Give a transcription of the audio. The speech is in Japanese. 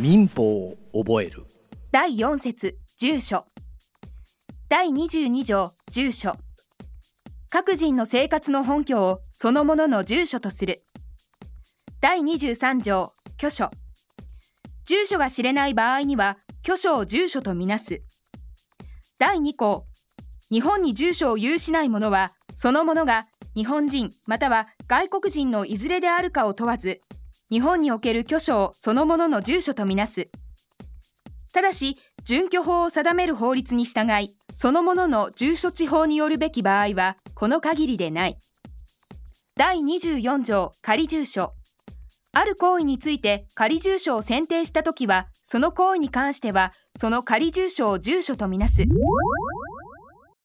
民法を覚える。第4節住所。第22条住所。各人の生活の本拠をそのものの住所とする。第23条居所。住所が知れない場合には居所を住所とみなす。第2項日本に住所を有しない者はその者が日本人または外国人のいずれであるかを問わず日本における居所をそのものの住所とみなす。ただし準拠法を定める法律に従いそのものの住所地方によるべき場合はこの限りでない。第24条仮住所。ある行為について仮住所を選定したときはその行為に関してはその仮住所を住所とみなす。